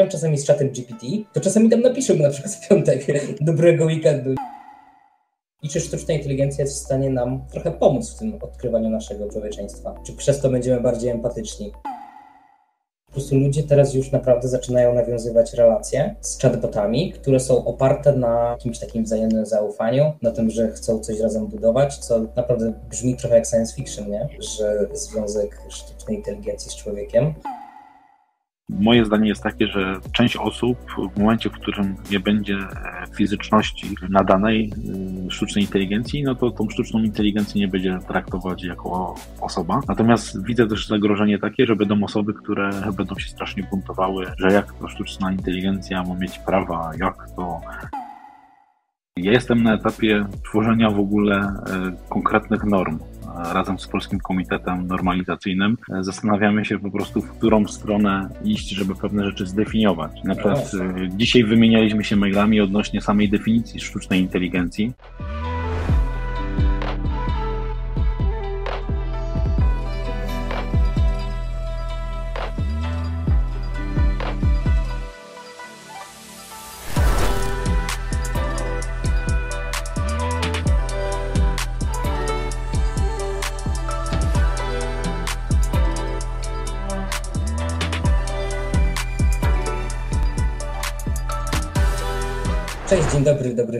rozmawiam czasami z czatem GPT, to czasami tam napiszę na przykład w piątek dobrego weekendu. I czy sztuczna inteligencja jest w stanie nam trochę pomóc w tym odkrywaniu naszego człowieczeństwa? Czy przez to będziemy bardziej empatyczni? Po prostu ludzie teraz już naprawdę zaczynają nawiązywać relacje z chatbotami, które są oparte na jakimś takim wzajemnym zaufaniu, na tym, że chcą coś razem budować, co naprawdę brzmi trochę jak science fiction, nie? Że związek sztucznej inteligencji z człowiekiem Moje zdanie jest takie, że część osób w momencie, w którym nie będzie e, fizyczności nadanej e, sztucznej inteligencji, no to tą sztuczną inteligencję nie będzie traktować jako osoba. Natomiast widzę też zagrożenie takie, że będą osoby, które będą się strasznie buntowały, że jak to sztuczna inteligencja ma mieć prawa, jak to ja jestem na etapie tworzenia w ogóle e, konkretnych norm razem z Polskim Komitetem Normalizacyjnym zastanawiamy się po prostu, w którą stronę iść, żeby pewne rzeczy zdefiniować. Na przykład e, dzisiaj wymienialiśmy się mailami odnośnie samej definicji sztucznej inteligencji.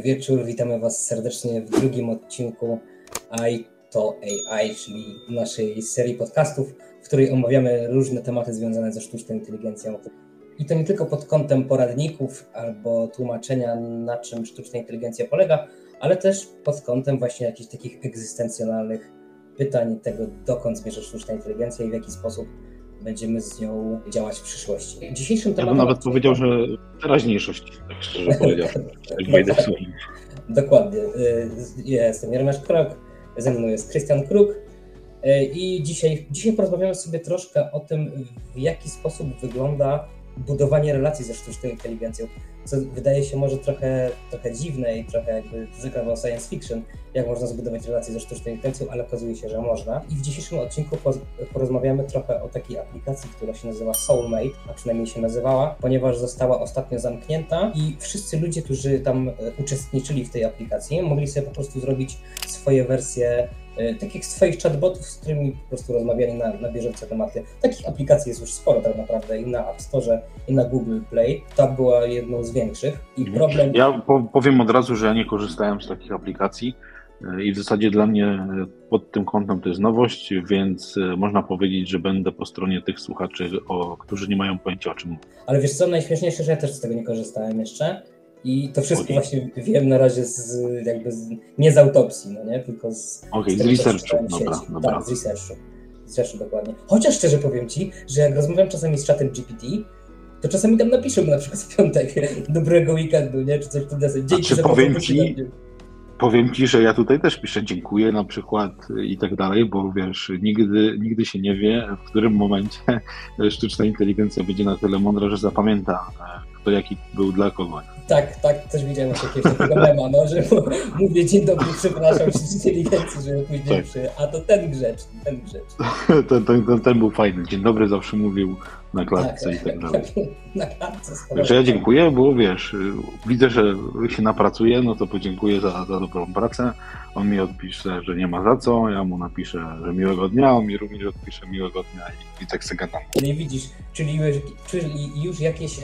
Wieczór. Witamy Was serdecznie w drugim odcinku AI to AI, czyli naszej serii podcastów, w której omawiamy różne tematy związane ze sztuczną inteligencją. I to nie tylko pod kątem poradników albo tłumaczenia, na czym sztuczna inteligencja polega, ale też pod kątem właśnie jakichś takich egzystencjonalnych pytań tego, dokąd zmierza sztuczna inteligencja i w jaki sposób będziemy z nią działać w przyszłości. Dzisiejszym tematem... Ja bym nawet powiedział, że teraźniejszość, tak szczerze powiedziawszy. Dokładnie. Y, ja jestem Jeremiasz Krok, ze mną jest Krystian Kruk y, i dzisiaj, dzisiaj porozmawiamy sobie troszkę o tym, w jaki sposób wygląda budowanie relacji ze sztuczną inteligencją, co wydaje się może trochę, trochę dziwne i trochę jakby zagrawał science fiction, jak można zbudować relacje ze sztuczną inteligencją, ale okazuje się, że można. I w dzisiejszym odcinku porozmawiamy trochę o takiej aplikacji, która się nazywa Soulmate, a przynajmniej się nazywała, ponieważ została ostatnio zamknięta i wszyscy ludzie, którzy tam uczestniczyli w tej aplikacji, mogli sobie po prostu zrobić swoje wersje takich swoich chatbotów, z którymi po prostu rozmawiali na, na bieżące tematy. Takich aplikacji jest już sporo tak naprawdę i na App Store, i na Google Play. Ta była jedną z większych i mhm. problem... Ja powiem od razu, że ja nie korzystałem z takich aplikacji e, i w zasadzie dla mnie e, pod tym kątem to jest nowość, więc można powiedzieć, że będę po stronie tych słuchaczy, o, którzy nie mają pojęcia o czym. Ale wiesz co, najśmieszniejsze, że ja też z tego nie korzystałem jeszcze i to wszystko okay. właśnie wiem na razie z, jakby z, nie z autopsji, no nie? tylko z, okay, z, z researchu. Dobra, dobra. Tak, z researchu. Z researchu dokładnie. Chociaż szczerze powiem Ci, że jak rozmawiam czasami z czatem GPT, to czasami tam napiszę mu na przykład w piątek dobrego weekendu, nie? czy coś tu deseń. Dzięki znaczy, powiem Ci, powiem Ci, że ja tutaj też piszę dziękuję na przykład i tak dalej, bo wiesz, nigdy, nigdy się nie wie, w którym momencie sztuczna inteligencja będzie na tyle mądra, że zapamięta kto jaki był dla kogo. Tak, tak, też widziałem jakiegoś takiego mema, no, że mówię dzień dobry, przepraszam, z inteligencji, że później tak. przy... A to ten grzeczny, ten grzeczny. ten, ten, ten, ten, był fajny. Dzień dobry zawsze mówił na klatce tak, i tak dalej. na klatce, Także ja dziękuję, bo wiesz, widzę, że się napracuje, no to podziękuję za, za dobrą pracę. On mi odpisze, że nie ma za co, ja mu napiszę, że miłego dnia, on mi również odpisze miłego dnia i, i tak sobie gadam. Nie widzisz, czyli już, czyli już jakieś e,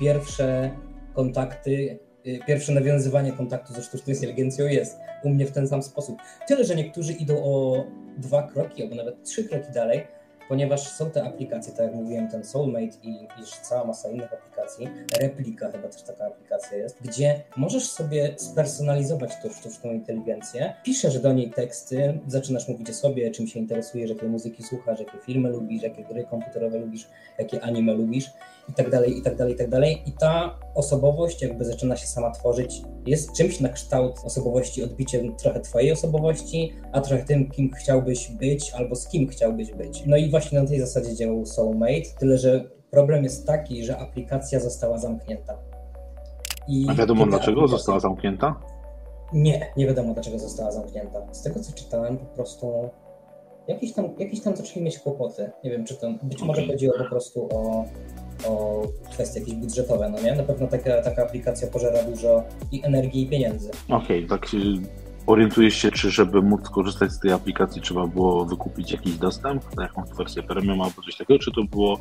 pierwsze kontakty, e, pierwsze nawiązywanie kontaktu ze sztuczną inteligencją jest u mnie w ten sam sposób. Tyle, że niektórzy idą o dwa kroki albo nawet trzy kroki dalej, ponieważ są te aplikacje, tak jak mówiłem, ten Soulmate i, i cała masa innych aplikacji, Replika chyba też taka aplikacja jest, gdzie możesz sobie spersonalizować tą sztuczną inteligencję, piszesz do niej teksty, zaczynasz mówić o sobie, czym się interesujesz, jakie muzyki słuchasz, jakie filmy lubisz, jakie gry komputerowe lubisz, jakie anime lubisz i tak dalej, i tak dalej, i tak dalej. I ta osobowość jakby zaczyna się sama tworzyć. Jest czymś na kształt osobowości, odbiciem trochę twojej osobowości, a trochę tym, kim chciałbyś być albo z kim chciałbyś być. No i właśnie na tej zasadzie działał Soulmate, tyle że problem jest taki, że aplikacja została zamknięta. I a wiadomo dlaczego aplikacja... została zamknięta? Nie, nie wiadomo dlaczego została zamknięta. Z tego co czytałem, po prostu jakieś tam, jakieś tam zaczęli mieć kłopoty. Nie wiem, czy to być może chodziło po prostu o o kwestie jakieś budżetowe, no nie? Na pewno taka, taka aplikacja pożera dużo i energii i pieniędzy. Okej, okay, tak orientujesz się, czy żeby móc korzystać z tej aplikacji trzeba było wykupić jakiś dostęp na jakąś wersję premium albo coś takiego, czy to było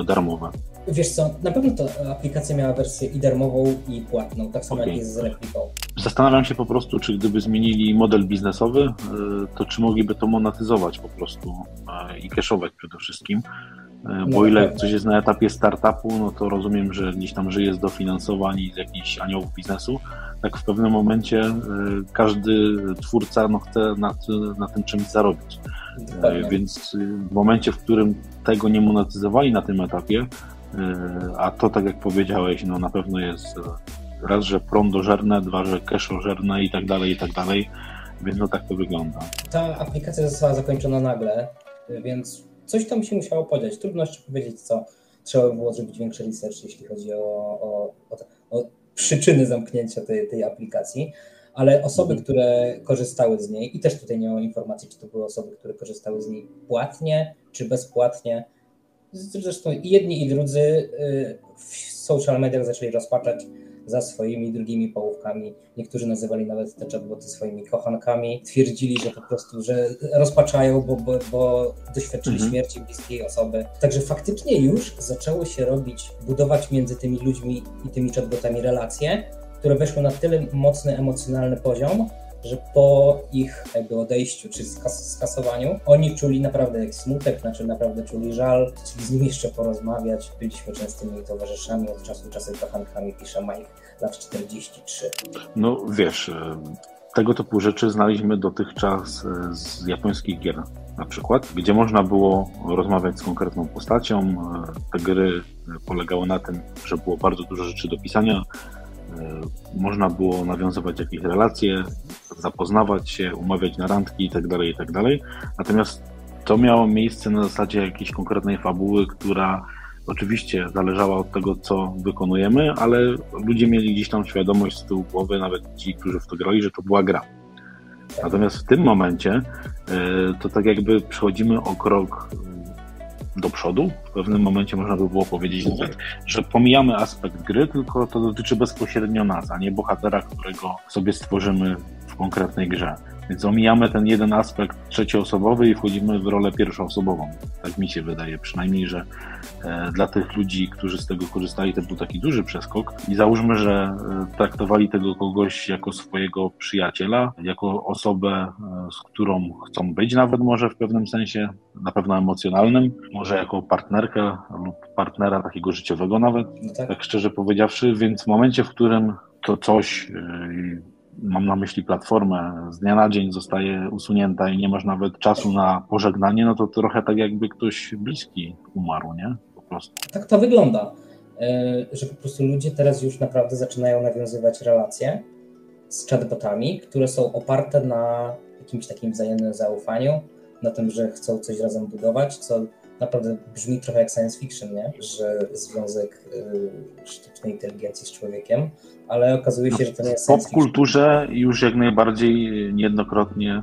e, darmowe? Wiesz co, na pewno ta aplikacja miała wersję i darmową i płatną, tak samo okay. jak jest z repliką. Zastanawiam się po prostu, czy gdyby zmienili model biznesowy, e, to czy mogliby to monetyzować po prostu e, i cashować przede wszystkim. No bo ile coś jest na etapie startupu, no to rozumiem, że gdzieś tam żyje z dofinansowań i z jakichś aniołów biznesu, tak w pewnym momencie e, każdy twórca no, chce na, na tym czymś zarobić. Dokładnie. Więc w momencie, w którym tego nie monetyzowali na tym etapie, e, a to tak jak powiedziałeś, no na pewno jest raz, że prądożerne, dwa, że cashożerne i tak dalej, i tak dalej, więc no tak to wygląda. Ta aplikacja została zakończona nagle, więc coś tam się musiało podziać. Trudno jeszcze powiedzieć, co trzeba by było zrobić większy research, jeśli chodzi o, o, o, o przyczyny zamknięcia tej, tej aplikacji, ale osoby, mhm. które korzystały z niej, i też tutaj nie mam informacji, czy to były osoby, które korzystały z niej płatnie, czy bezpłatnie. Zresztą jedni i drudzy y, w social mediach zaczęli rozpaczać za swoimi drugimi połówkami. Niektórzy nazywali nawet te chatboty swoimi kochankami. Twierdzili, że po prostu, że rozpaczają, bo, bo, bo doświadczyli mhm. śmierci bliskiej osoby. Także faktycznie już zaczęło się robić, budować między tymi ludźmi i tymi chatbotami relacje, które weszły na tyle mocny emocjonalny poziom, że po ich jakby odejściu czy skas skasowaniu oni czuli naprawdę jak smutek, znaczy naprawdę czuli żal, chcieli z nimi jeszcze porozmawiać. Byliśmy częstymi towarzyszami, od czasu do czasu kochankami, pisze Mike, lat 43. No wiesz, e, tego typu rzeczy znaliśmy dotychczas e, z japońskich gier na przykład, gdzie można było rozmawiać z konkretną postacią. E, te gry polegały na tym, że było bardzo dużo rzeczy do pisania, można było nawiązywać jakieś relacje, zapoznawać się, umawiać na randki itd., tak itd. Tak Natomiast to miało miejsce na zasadzie jakiejś konkretnej fabuły, która oczywiście zależała od tego, co wykonujemy, ale ludzie mieli gdzieś tam świadomość z tyłu głowy, nawet ci, którzy w to grali, że to była gra. Natomiast w tym momencie e, to tak jakby przechodzimy o krok do przodu. W pewnym momencie można by było powiedzieć, że, że pomijamy aspekt gry, tylko to dotyczy bezpośrednio nas, a nie bohatera, którego sobie stworzymy w konkretnej grze. Więc omijamy ten jeden aspekt trzecioosobowy i wchodzimy w rolę pierwszoosobową. Tak mi się wydaje, przynajmniej, że e, dla tych ludzi, którzy z tego korzystali, to był taki duży przeskok. I załóżmy, że e, traktowali tego kogoś jako swojego przyjaciela, jako osobę, e, z którą chcą być, nawet może w pewnym sensie, na pewno emocjonalnym, może jako partnerkę lub partnera takiego życiowego nawet, no tak. tak szczerze powiedziawszy. Więc w momencie, w którym to coś mam na myśli platformę, z dnia na dzień zostaje usunięta i nie masz nawet czasu na pożegnanie, no to trochę tak jakby ktoś bliski umarł, nie? Po prostu. Tak to wygląda, e, że po prostu ludzie teraz już naprawdę zaczynają nawiązywać relacje z chatbotami, które są oparte na jakimś takim wzajemnym zaufaniu, na tym, że chcą coś razem budować, co naprawdę brzmi trochę jak science fiction, nie? że związek y, sztucznej inteligencji z człowiekiem, ale okazuje się, że to nie jest science W kulturze już jak najbardziej niejednokrotnie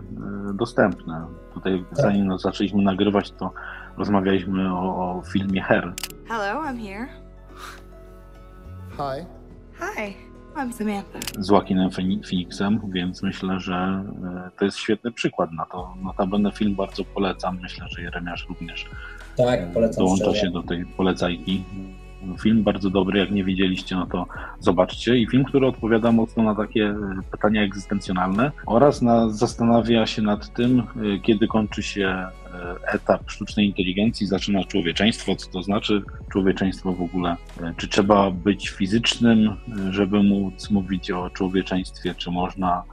y, dostępne. Tutaj tak. zanim zaczęliśmy nagrywać, to rozmawialiśmy o, o filmie Her. Hello, I'm here. Hi. Hi. I'm Samantha. Z Joaquinem Phoenixem, więc myślę, że e, to jest świetny przykład na to. Notabene film bardzo polecam. Myślę, że Jeremiasz również tak, e, polecam dołącza szczerze. się do tej polecajki. Film bardzo dobry, jak nie widzieliście, no to zobaczcie. I film, który odpowiada mocno na takie e, pytania egzystencjonalne oraz na, zastanawia się nad tym, kiedy kończy się etap sztucznej inteligencji zaczyna człowieczeństwo. Co to znaczy człowieczeństwo w ogóle? Czy trzeba być fizycznym, żeby móc mówić o człowieczeństwie? Czy można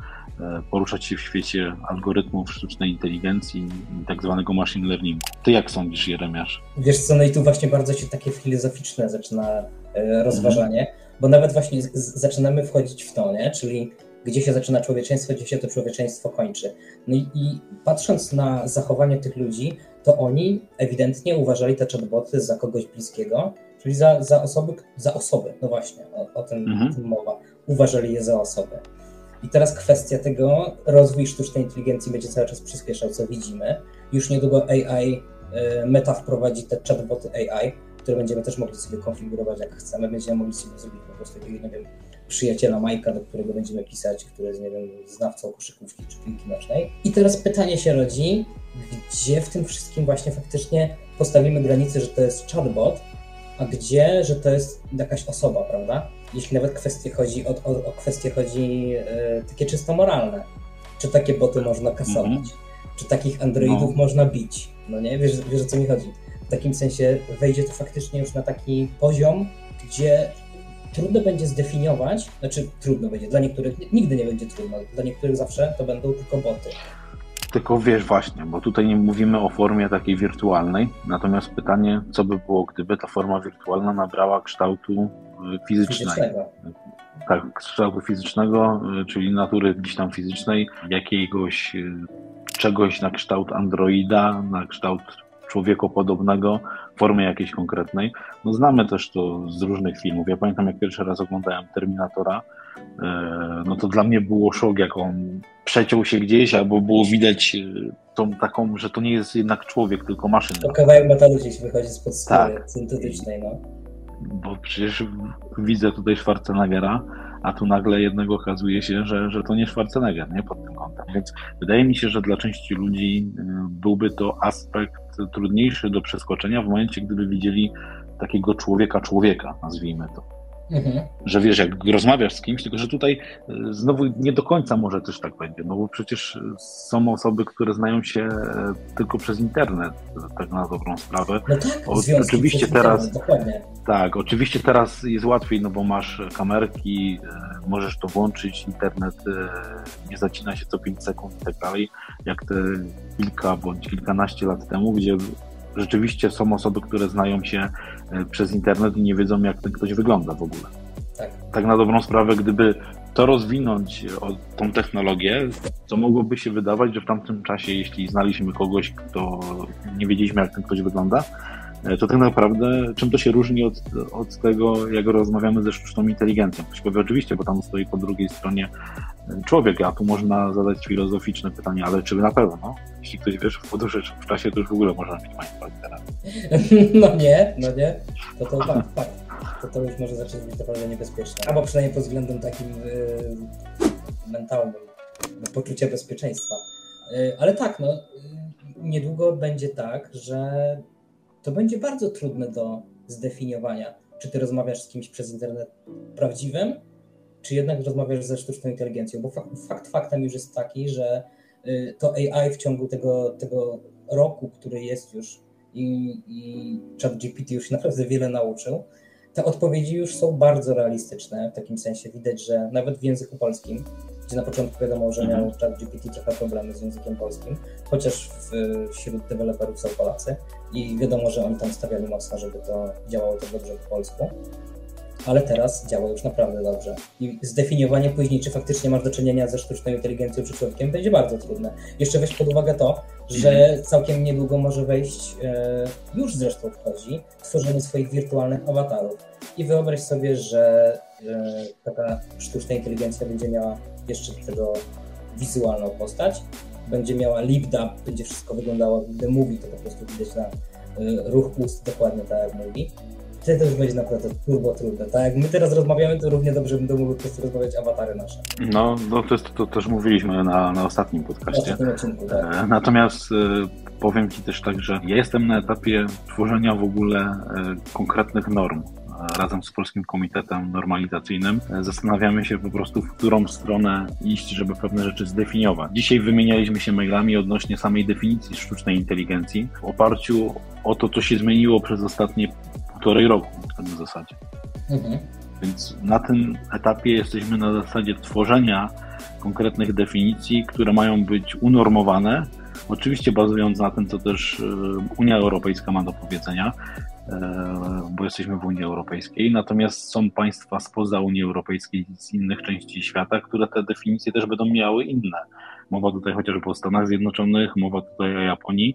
e, poruszać się w świecie algorytmów sztucznej inteligencji i tak zwanego machine learningu? Ty jak sądzisz, Jeremiasz? Wiesz co, no i tu właśnie bardzo się takie filozoficzne zaczyna e, rozważanie, mhm. bo nawet właśnie zaczynamy wchodzić w to, nie? czyli gdzie się zaczyna człowieczeństwo, gdzie się to człowieczeństwo kończy. No i, i patrząc na zachowanie tych ludzi, to oni ewidentnie uważali te chatboty za kogoś bliskiego, czyli za, za osoby, za osoby, no właśnie, o, o tym, mhm. tym mowa, uważali je za osoby. I teraz kwestia tego, rozwój sztucznej inteligencji będzie cały czas przyspieszał, co widzimy. Już niedługo AI, y, Meta wprowadzi te chatboty AI, które będziemy też mogli sobie konfigurować jak chcemy. Będziemy mogli sobie zrobić po prostu nie wiem, przyjaciela Majka, do którego będziemy pisać, który jest, nie wiem, znawcą koszykówki czy piłki nożnej. I teraz pytanie się rodzi, gdzie w tym wszystkim właśnie faktycznie postawimy granicę, że to jest chatbot, a gdzie, że to jest jakaś osoba, prawda? Jeśli nawet kwestie chodzi o, o, o kwestie chodzi e, takie czysto moralne. Czy takie boty można kasować? -hmm. Czy takich androidów no. można bić? No nie? Wiesz, wiesz o co mi chodzi? W takim sensie wejdzie to faktycznie już na taki poziom, gdzie trudno będzie zdefiniować, znaczy trudno będzie, dla niektórych nigdy nie będzie trudno, dla niektórych zawsze to będą tylko boty. Tylko wiesz właśnie, bo tutaj nie mówimy o formie takiej wirtualnej, natomiast pytanie, co by było, gdyby ta forma wirtualna nabrała kształtu y. Fizycznego. Tak, kształtu fizycznego, y, czyli natury gdzieś tam fizycznej, jakiegoś y, czegoś na kształt androida, na kształt człowiekopodobnego, formy jakiejś konkretnej. No znamy też to z różnych filmów. Ja pamiętam, jak pierwszy raz oglądałem Terminatora, e, no to dla mnie było szok, jak on przeciął się gdzieś, albo było widać e, tą taką, że to nie jest jednak człowiek, tylko maszyna. To kawałek metalu gdzieś wychodzi spod skóry tak. syntetycznej, no. Bo przecież widzę tutaj Schwarzeneggera, a tu nagle jednego okazuje się, że, że to nie Schwarzenegger, nie, pod tym kątem. Więc wydaje mi się, że dla części ludzi y, byłby to aspekt trudniejszy do przeskoczenia w momencie, gdyby widzieli takiego człowieka człowieka, nazwijmy to. Mhm. Że wiesz, jak rozmawiasz z kimś, tylko że tutaj e, znowu nie do końca może też tak będzie, no bo przecież są osoby, które znają się e, tylko przez internet, tak na dobrą sprawę. No tak, o, oczywiście teraz, tak, oczywiście teraz jest łatwiej, no bo masz kamerki, możesz to włączyć, internet nie zacina się co 5 sekund i tak dalej, jak te kilka bądź kilkanaście lat temu, gdzie rzeczywiście są osoby, które znają się przez internet i nie wiedzą, jak ten ktoś wygląda w ogóle. Tak, tak na dobrą sprawę, gdyby to rozwinąć, e, o tą technologię, to mogłoby się wydawać, że w tamtym czasie, jeśli znaliśmy kogoś, kto nie wiedzieliśmy, jak ten ktoś wygląda, E, to tak naprawdę czym to się różni od, od tego, jak rozmawiamy ze sztuczną inteligencją? Ktoś powie oczywiście, bo tam stoi po drugiej stronie e, człowiek, a tu można zadać filozoficzne pytanie, ale czy na pewno? Jeśli ktoś wiesz w podróży w czasie, to już w ogóle można mieć państwa teraz. No nie, no nie, to to fakt, fakt. To to już może zacząć być naprawdę niebezpieczne. Albo przynajmniej pod względem takim yy, mentalnym, no, poczucia bezpieczeństwa. Yy, ale tak, no, yy, niedługo będzie tak, że to będzie bardzo trudne do zdefiniowania, czy ty rozmawiasz z kimś przez internet prawdziwym, czy jednak rozmawiasz ze sztuczną inteligencją, bo fakt, fakt faktem już jest taki, że y, to AI w ciągu tego, tego roku, który jest już i, i ChatGPT już naprawdę wiele nauczył, te odpowiedzi już są bardzo realistyczne, w takim sensie widać, że nawet w języku polskim gdzie na początku wiadomo, że miał mhm. ChatGPT trochę problemy z językiem polskim, chociaż w, wśród deweloperów są Polacy i wiadomo, że oni tam stawiali mocno, żeby to działało to dobrze po polsku. Ale teraz działa już naprawdę dobrze. I zdefiniowanie później, czy faktycznie masz do czynienia ze sztuczną inteligencją czy człowiekiem, będzie bardzo trudne. Jeszcze weź pod uwagę to, że mhm. całkiem niedługo może wejść, e, już zresztą wchodzi, tworzenie swoich wirtualnych awatarów. I wyobraź sobie, że e, taka sztuczna inteligencja będzie miała jeszcze tego wizualną postać. Będzie miała lip dub, będzie wszystko wyglądało, gdy mówi, to po prostu widać na y, ruch ust dokładnie tak jak mówi. Wtedy to już będzie naprawdę turbo trudne. Tak jak my teraz rozmawiamy, to równie dobrze będą mogły po prostu rozmawiać awatary nasze. No, no to, jest, to też mówiliśmy na, na ostatnim podcaście. Na odcinku, tak. E, natomiast y, powiem Ci też tak, że ja jestem na etapie tworzenia w ogóle y, konkretnych norm razem z Polskim Komitetem Normalizacyjnym zastanawiamy się po prostu, w którą stronę iść, żeby pewne rzeczy zdefiniować. Dzisiaj wymienialiśmy się mailami odnośnie samej definicji sztucznej inteligencji w oparciu o to, co się zmieniło przez ostatnie półtorej roku w zasadzie. Mhm. Więc na tym etapie jesteśmy na zasadzie tworzenia konkretnych definicji, które mają być unormowane, oczywiście bazując na tym, co też e, Unia Europejska ma do powiedzenia, E, bo jesteśmy w Unii Europejskiej, natomiast są państwa spoza Unii Europejskiej, z innych części świata, które te definicje też będą miały inne. Mowa tutaj chociażby o Stanach Zjednoczonych, mowa tutaj o Japonii,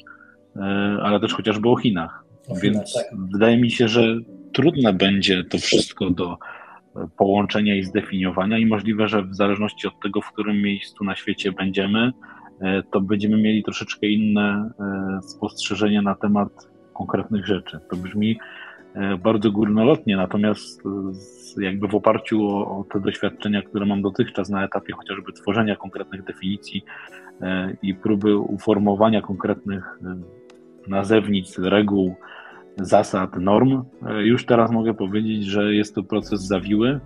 e, ale też chociażby o Chinach. Więc wydaje mi się, że trudne będzie to wszystko do połączenia i zdefiniowania i możliwe, że w zależności od tego, w którym miejscu na świecie będziemy, e, to będziemy mieli troszeczkę inne spostrzeżenia na temat konkretnych rzeczy. To brzmi bardzo górnolotnie, natomiast jakby w oparciu o, o te doświadczenia, które mam dotychczas na etapie chociażby tworzenia konkretnych definicji i próby uformowania konkretnych nazewnic, reguł, zasad, norm, już teraz mogę powiedzieć, że jest to proces zawiły,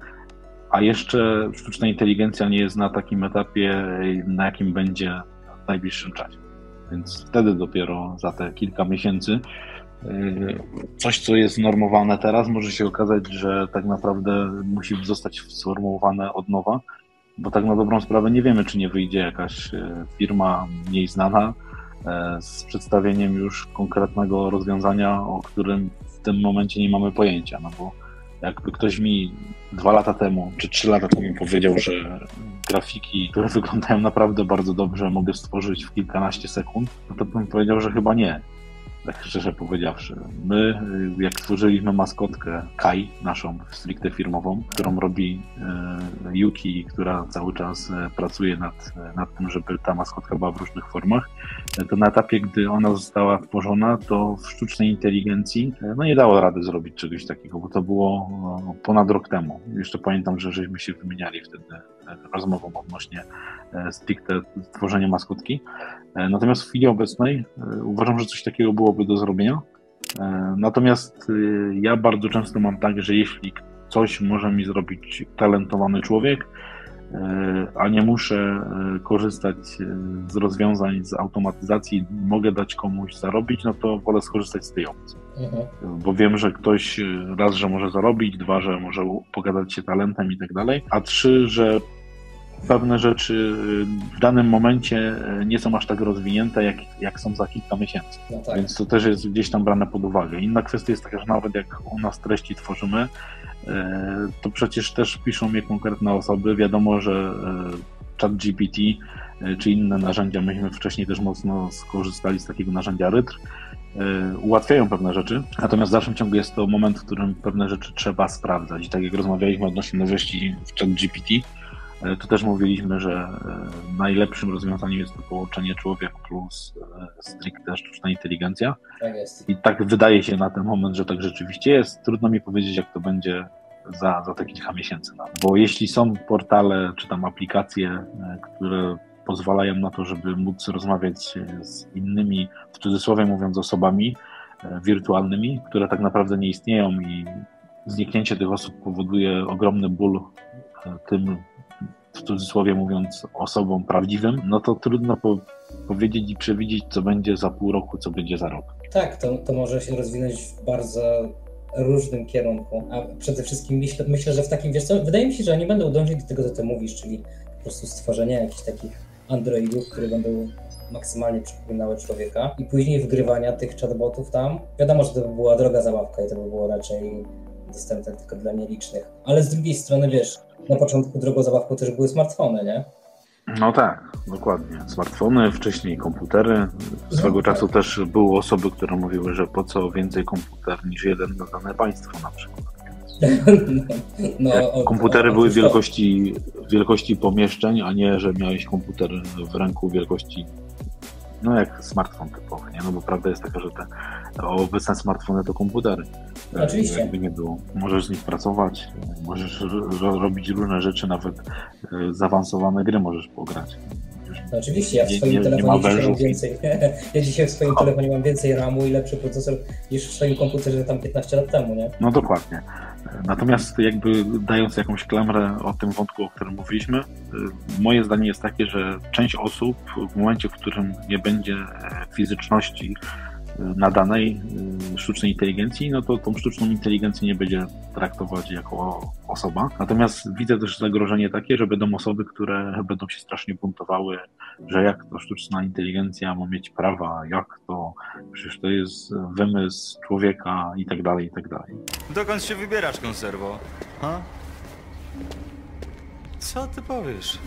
a jeszcze sztuczna inteligencja nie jest na takim etapie, na jakim będzie w najbliższym czasie. Więc wtedy dopiero za te kilka miesięcy yy, coś, co jest normowane teraz, może się okazać, że tak naprawdę musi zostać sformułowane od nowa, bo tak na dobrą sprawę nie wiemy, czy nie wyjdzie jakaś firma mniej znana z przedstawieniem już konkretnego rozwiązania, o którym w tym momencie nie mamy pojęcia, no bo jakby ktoś mi dwa lata temu, czy trzy lata temu powiedział, że grafiki, które wyglądają naprawdę bardzo dobrze, mogę stworzyć w kilkanaście sekund, no to bym powiedział, że chyba nie tak szczerze powiedziawszy. My, jak tworzyliśmy maskotkę Kai, naszą stricte firmową, którą robi e, Yuki, która cały czas e, pracuje nad, nad tym, żeby ta maskotka była w różnych formach, to na etapie, gdy ona została tworzona, to w sztucznej inteligencji no nie dało rady zrobić czegoś takiego, bo to było ponad rok temu. Jeszcze pamiętam, że żeśmy się wymieniali wtedy rozmową odnośnie stricte tworzenia maskotki. Natomiast w chwili obecnej uważam, że coś takiego było byłoby do zrobienia. E, natomiast y, ja bardzo często mam tak, że jeśli coś może mi zrobić talentowany człowiek, e, a nie muszę e, korzystać z rozwiązań z automatyzacji, mogę dać komuś zarobić, no to wolę skorzystać z tej opcji. Mhm. Bo wiem, że ktoś raz, że może zarobić, dwa, że może pogadać się talentem i tak dalej, a trzy, że pewne rzeczy y, w danym momencie y, nie są aż tak rozwinięte, jak, jak są za kilka miesięcy. No tak. Więc to też jest gdzieś tam brane pod uwagę. Inna kwestia jest taka, że nawet jak u nas treści tworzymy, y, to przecież też piszą je konkretne osoby. Wiadomo, że ChatGPT czy inne narzędzia, myśmy wcześniej też mocno skorzystali z takiego narzędzia Rytr, ułatwiają pewne rzeczy, natomiast w dalszym ciągu jest to moment, w którym pewne rzeczy trzeba sprawdzać. I tak jak rozmawialiśmy odnośnie nowości w ChatGPT, tu też mówiliśmy, że e, najlepszym rozwiązaniem jest to połączenie człowiek plus e, stricte sztuczna inteligencja. Tak jest. I tak wydaje się na ten moment, że tak rzeczywiście jest. Trudno mi powiedzieć, jak to będzie za, za te kilka miesięcy. Bo jeśli są portale czy tam aplikacje, które pozwalają na to, żeby móc rozmawiać z innymi, w cudzysłowie mówiąc, osobami wirtualnymi, które tak naprawdę nie istnieją i zniknięcie tych osób powoduje ogromny ból tym w cudzysłowie mówiąc, osobą prawdziwym, no to trudno po powiedzieć i przewidzieć, co będzie za pół roku, co będzie za rok. Tak, to, to może się rozwinąć w bardzo różnym kierunku. A przede wszystkim myślę, myślę że w takim, wiesz co, wydaje mi się, że oni będą dążyć do tego, co ty mówisz, czyli po prostu stworzenia jakichś takich androidów, które będą maksymalnie przypominały człowieka i później wgrywania tych chatbotów tam. Wiadomo, że to by była droga zabawka i to by było raczej dostępne tylko dla nielicznych. Ale z drugiej strony, wiesz, na początku drogą zabawką też były smartfony, nie? No tak, dokładnie. Smartfony, wcześniej komputery. Swego no, czasu tak. też były osoby, które mówiły, że po co więcej komputer niż jeden na dane państwo na przykład. no, komputery były wielkości, wielkości pomieszczeń, a nie, że miałeś komputer w ręku wielkości no jak smartfon typowy, nie? No bo prawda jest taka, że te obecne smartfony to komputery. Oczywiście. Jakby nie było. Możesz z nich pracować, możesz robić różne rzeczy, nawet e, zaawansowane gry możesz pograć. No oczywiście, ja w swoim nie, telefonie nie dzisiaj mam więcej. ja dzisiaj w swoim telefonie mam więcej RAMu i lepszy procesor niż w swoim komputerze tam 15 lat temu, nie? No dokładnie. Natomiast jakby dając jakąś klamrę o tym wątku, o którym mówiliśmy, y, moje zdanie jest takie, że część osób w momencie, w którym nie będzie e, fizyczności nadanej y, sztucznej inteligencji, no to tą sztuczną inteligencję nie będzie traktować jako osoba. Natomiast widzę też zagrożenie takie, że będą osoby, które będą się strasznie buntowały, że jak to sztuczna inteligencja ma mieć prawa, jak to, przecież to jest wymysł człowieka i tak dalej, i tak dalej. Dokąd się wybierasz, konserwo? Ha? Co ty powiesz?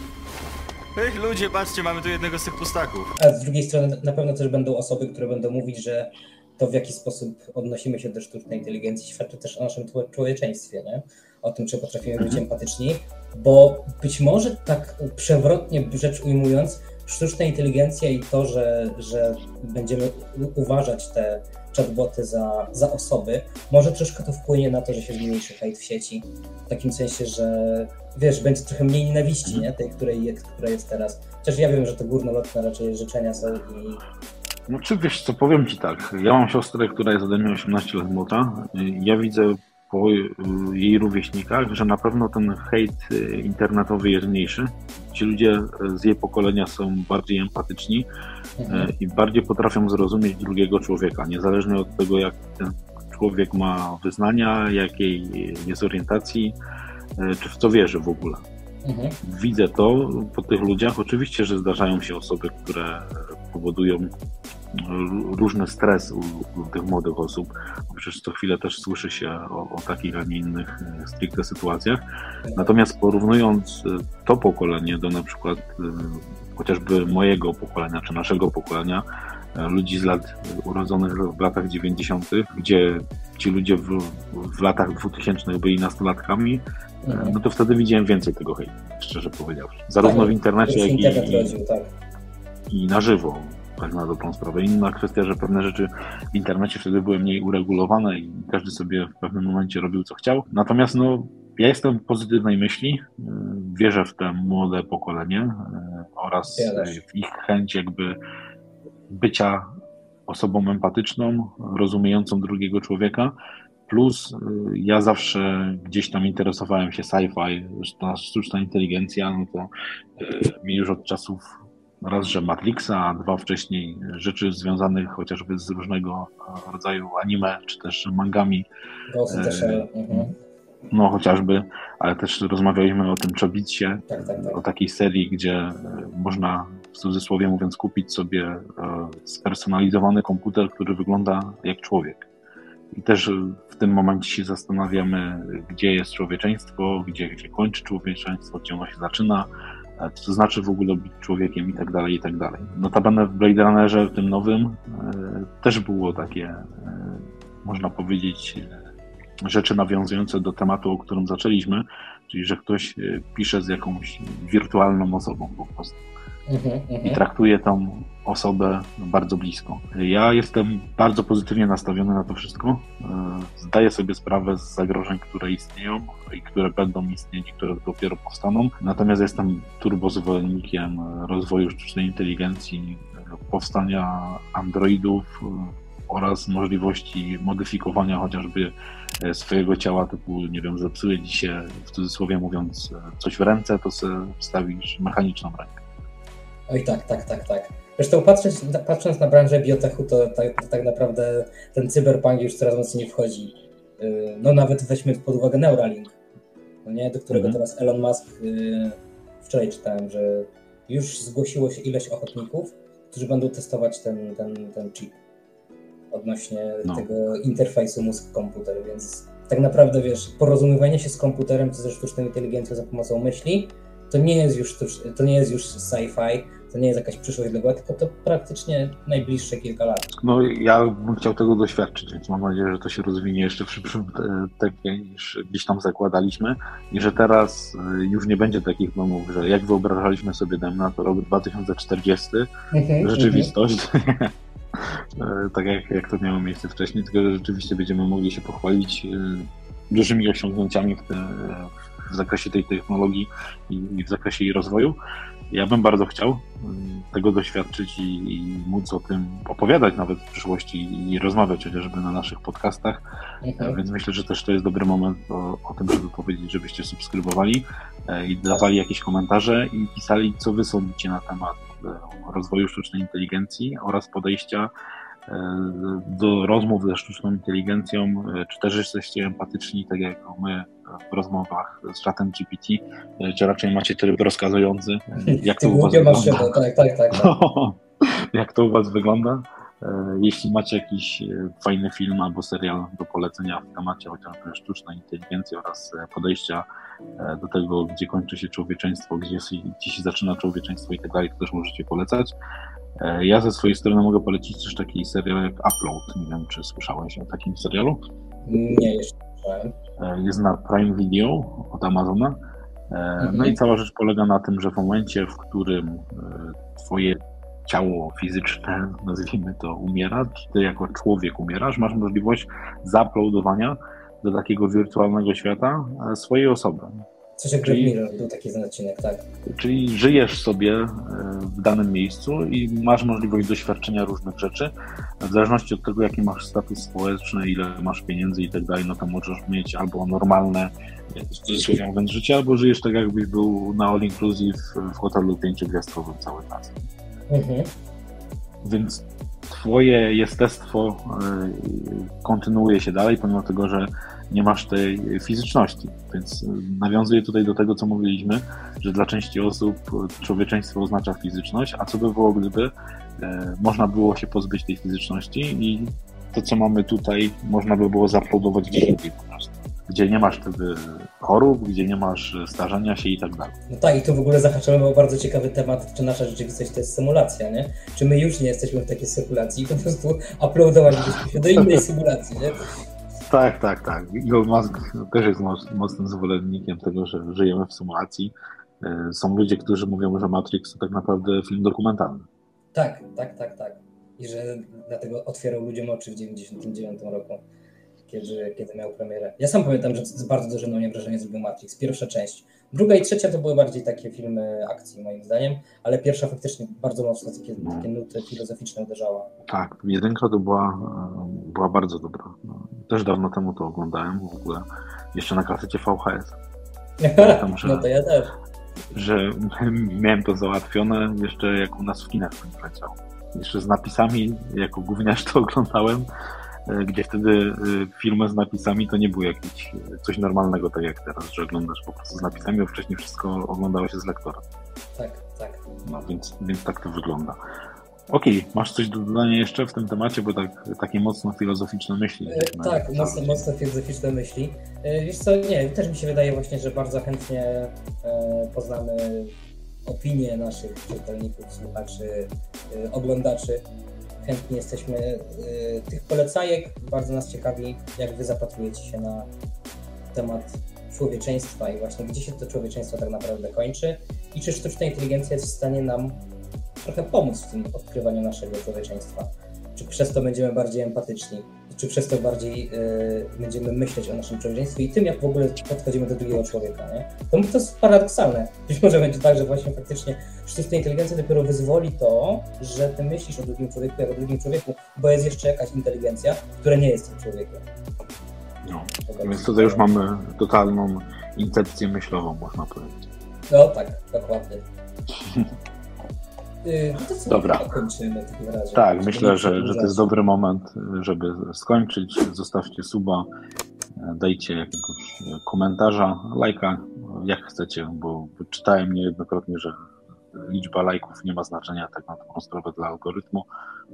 Ej, ludzie, patrzcie, mamy tu jednego z tych pustaków. A z drugiej strony na pewno też będą osoby, które będą mówić, że to w jaki sposób odnosimy się do sztucznej inteligencji świadczy też o naszym człowieczeństwie, nie? o tym, czy potrafimy być mhm. empatyczni, bo być może tak przewrotnie rzecz ujmując, sztuczna inteligencja i to, że, że będziemy uważać te chatboty za, za osoby, może troszkę to wpłynie na to, że się zmniejszy hejt w sieci. W takim sensie, że wiesz, będzie trochę mniej nienawiści, nie? Tej, której jest, która jest teraz. Chociaż ja wiem, że to górnolotne raczej życzenia są i no czy wiesz co, powiem Ci tak, ja mam siostrę, która jest ode mnie 18 lat młoda, ja widzę po jej rówieśnikach, że na pewno ten hejt internetowy jest mniejszy. Ci ludzie z jej pokolenia są bardziej empatyczni mhm. i bardziej potrafią zrozumieć drugiego człowieka, niezależnie od tego, jak ten człowiek ma wyznania, jakiej jest orientacji, czy w co wierzy w ogóle. Mhm. Widzę to po tych ludziach. Oczywiście, że zdarzają się osoby, które powodują różny stres u, u, tych młodych osób. Przecież co chwilę też słyszy się o, o takich, a nie innych e, stricte sytuacjach. Natomiast porównując e, to pokolenie do na przykład e, chociażby mojego pokolenia, czy naszego pokolenia, ludzi z lat urodzonych w latach 90., gdzie ci ludzie w, w latach 2000 byli nastolatkami, mhm. no to wtedy widziałem więcej tego hejtu, szczerze powiedziawszy. Zarówno tak, w internecie, jak i, i, tak. i na żywo tak na dobrą sprawę. Inna kwestia, że pewne rzeczy w internecie wtedy były mniej uregulowane i każdy sobie w pewnym momencie robił co chciał. Natomiast no, ja jestem pozytywnej myśli, wierzę w te młode pokolenie e, oraz w ich chęć jakby bycia osobą empatyczną, rozumiejącą drugiego człowieka. Plus ja zawsze gdzieś tam interesowałem się sci-fi, ta sztuczna inteligencja, no to mi już od czasów raz, że Matrixa, a dwa wcześniej rzeczy związanych chociażby z różnego rodzaju anime, czy też mangami. E, też, mhm. No chociażby, ale też rozmawialiśmy o tym Chobicie, tak, tak, tak. o takiej serii, gdzie e, można w cudzysłowie mówiąc kupić sobie e, spersonalizowany komputer, który wygląda jak człowiek. I też w tym momencie się zastanawiamy, gdzie jest człowieczeństwo, gdzie, gdzie kończy człowieczeństwo, gdzie ono się zaczyna, co to znaczy w ogóle być człowiekiem i tak dalej, i tak dalej. Notabene w Blade Runnerze, w tym nowym, e, też było takie, e, można powiedzieć, e, rzeczy nawiązujące do tematu, o którym zaczęliśmy, czyli że ktoś pisze z jakąś wirtualną osobą po prostu. Mhm, i mhm. traktuje tą osobę bardzo blisko. Ja jestem bardzo pozytywnie nastawiony na to wszystko. E, zdaję sobie sprawę z zagrożeń, które istnieją i które będą istnieć i które dopiero powstaną. Natomiast jestem turbozwolennikiem rozwoju sztucznej inteligencji, powstania androidów e, oraz możliwości modyfikowania chociażby e, swojego ciała, typu, nie wiem, zepsuje ci się, w cudzysłowie mówiąc, coś w ręce, to sobie wstawisz mechaniczną rękę. Oj tak, tak, tak, tak. Zresztą patrząc, patrząc na branżę biotechu, to tak, to tak naprawdę ten cyberpunk już coraz mocniej wchodzi. Y, no nawet weźmy pod uwagę Neuralink, no nie? do którego mhm. teraz Elon Musk y, wczoraj czytałem, że już zgłosiło się ileś ochotników, którzy będą testować ten, ten, ten chip odnośnie no. tego interfejsu mózg-komputer, więc tak naprawdę wiesz, porozumiewanie się z komputerem, czy ze sztuczną inteligencją za pomocą myśli, to nie jest już, to nie jest już sci-fi, to nie jest jakaś przyszłość odległa, tylko to praktycznie najbliższe kilka lat. No ja bym chciał tego doświadczyć, więc mam nadzieję, że to się rozwinie jeszcze w szybszym tempie niż gdzieś tam zakładaliśmy i że teraz e, już nie będzie takich domów, że jak wyobrażaliśmy sobie na to rok 2040, mhm, rzeczywistość, mhm. tak jak, jak to miało miejsce wcześniej, tylko że rzeczywiście będziemy mogli się pochwalić e, dużymi osiągnięciami w, w zakresie tej technologii i w zakresie jej rozwoju. Ja bym bardzo chciał mm, tego doświadczyć i, i móc o tym opowiadać nawet w przyszłości i rozmawiać chociażby na naszych podcastach, mhm. więc myślę, że też to jest dobry moment o, o, tym, żeby powiedzieć, żebyście subskrybowali e, i dawali jakieś komentarze i pisali, co wy sądzicie na temat e, rozwoju sztucznej inteligencji oraz podejścia do rozmów ze sztuczną inteligencją, czy też jesteście empatyczni, tak jak my w rozmowach z czatem GPT, czy raczej macie tryb rozkazujący? Jak to u was wygląda? Tak, tak, tak, tak. jak to u was wygląda? Jeśli macie jakiś fajny film albo serial do polecenia w temacie chociażby sztucznej inteligencji oraz podejścia do tego, gdzie kończy się człowieczeństwo, gdzie, gdzie się zaczyna człowieczeństwo i tak dalej, to też możecie polecać. E, ja ze swojej strony mogę polecić też taki serial jak Upload. Nie wiem, czy słyszałeś o takim serialu? Nie, jeszcze nie e, Jest na Prime Video od Amazona. Mhm. No i mhm. cała rzecz polega na tym, że w momencie, w którym twoje ciało fizyczne, nazwijmy to, umiera, ty jako człowiek umierasz, masz możliwość zauploadowania do takiego wirtualnego świata e, swojej osoby. Coś jak Czyli... Mirror, był taki odcinek, tak. Czyli żyjesz sobie e, w danym miejscu i masz możliwość doświadczenia różnych rzeczy. W zależności od tego, jaki masz status społeczny, ile masz pieniędzy i tak dalej, no to możesz mieć albo normalne, w cudzysłowie mówiąc, życie, albo żyjesz tak, jakbyś był na all inclusive w hotelu pięciogwiazdkowym cały czas. Mhm. Więc twoje jestestwo e, kontynuuje się dalej, pomimo tego, że nie masz tej fizyczności. Więc e, nawiązuję tutaj do tego, co mówiliśmy, że dla części osób człowieczeństwo oznacza fizyczność, a co by było, gdyby e, można było się pozbyć tej fizyczności i to, co mamy tutaj, można by było zaplodować gdzieś indziej po prostu. Gdzie nie masz wtedy chorób, gdzie nie masz starzenia się i tak dalej. No tak, i tu w ogóle zahaczamy o bardzo ciekawy temat, czy nasza rzeczywistość to jest symulacja, nie? Czy my już nie jesteśmy w takiej symulacji i po prostu się do innej symulacji, nie? Tak, tak, tak. Elon Musk też jest mocnym zwolennikiem tego, że żyjemy w symulacji. E, są ludzie, którzy mówią, że Matrix to tak naprawdę film dokumentalny. Tak, tak, tak, tak. I że dlatego otwierał ludziom oczy w 1999 roku kiedy, kiedy miał premierę. Ja sam pamiętam, że bardzo duże na mnie wrażenie zrobił Matrix, pierwsza część. Druga i trzecia to były bardziej takie filmy akcji moim zdaniem, ale pierwsza faktycznie bardzo mocno takie, takie nuty filozoficzne uderzała. Tak, jedynka to była, była bardzo dobra. Też dawno temu to oglądałem w ogóle, jeszcze na kasecie VHS. Pamiętam, że, no to ja też. Że miałem to załatwione jeszcze jak u nas w kinach leciał. Jeszcze z napisami, jako gówniarz to oglądałem, E, gdzie wtedy e, filmy z napisami to nie było jakieś e, coś normalnego, tak jak teraz, że oglądasz po prostu z napisami, a wcześniej wszystko oglądało się z lektora. Tak, tak. No, więc, więc tak to wygląda. Okej, okay, masz coś do dodania jeszcze w tym temacie, bo tak, takie mocno filozoficzne myśli. E, tak, mocno, mocno filozoficzne myśli. E, wiesz co, nie, też mi się wydaje właśnie, że bardzo chętnie e, poznamy opinie naszych czytelników, słuchaczy, e, oglądaczy chętnie jesteśmy y, tych polecajek. Bardzo nas ciekawi, jak Wy zapatrujecie się na temat człowieczeństwa i właśnie gdzie się to człowieczeństwo tak naprawdę kończy i czy sztuczna inteligencja jest w stanie nam trochę pomóc w tym odkrywaniu naszego człowieczeństwa. Czy przez to będziemy bardziej empatyczni, czy przez to bardziej y, będziemy myśleć o naszym człowieczeństwie i tym, jak w ogóle podchodzimy do drugiego człowieka. Nie? To, to jest paradoksalne. Być może będzie tak, że właśnie faktycznie sztuczna inteligencja dopiero wyzwoli to, że ty myślisz o drugim człowieku jak o drugim człowieku, bo jest jeszcze jakaś inteligencja, która nie jest tym człowiekiem. No, więc tutaj już mamy totalną incepcję myślową, można powiedzieć. No tak, dokładnie. Y, no to co, Dobra. Kończymy w takim razie. Tak, myślę, że, że to jest dobry moment, żeby skończyć. Zostawcie suba, dajcie jakiegoś komentarza, lajka, jak chcecie, bo czytałem niejednokrotnie, że liczba lajków nie ma znaczenia tak na dobrą sprawę dla algorytmu.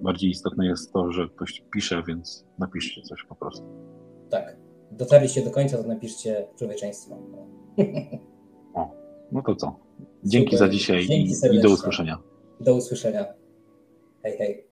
Bardziej istotne jest to, że ktoś pisze, więc napiszcie coś po prostu. Tak. Dotarliście do końca, to napiszcie człowieczeństwo. O, no to co? Dzięki Super. za dzisiaj Dzięki i do usłyszenia. Do usłyszenia. Hej, hej.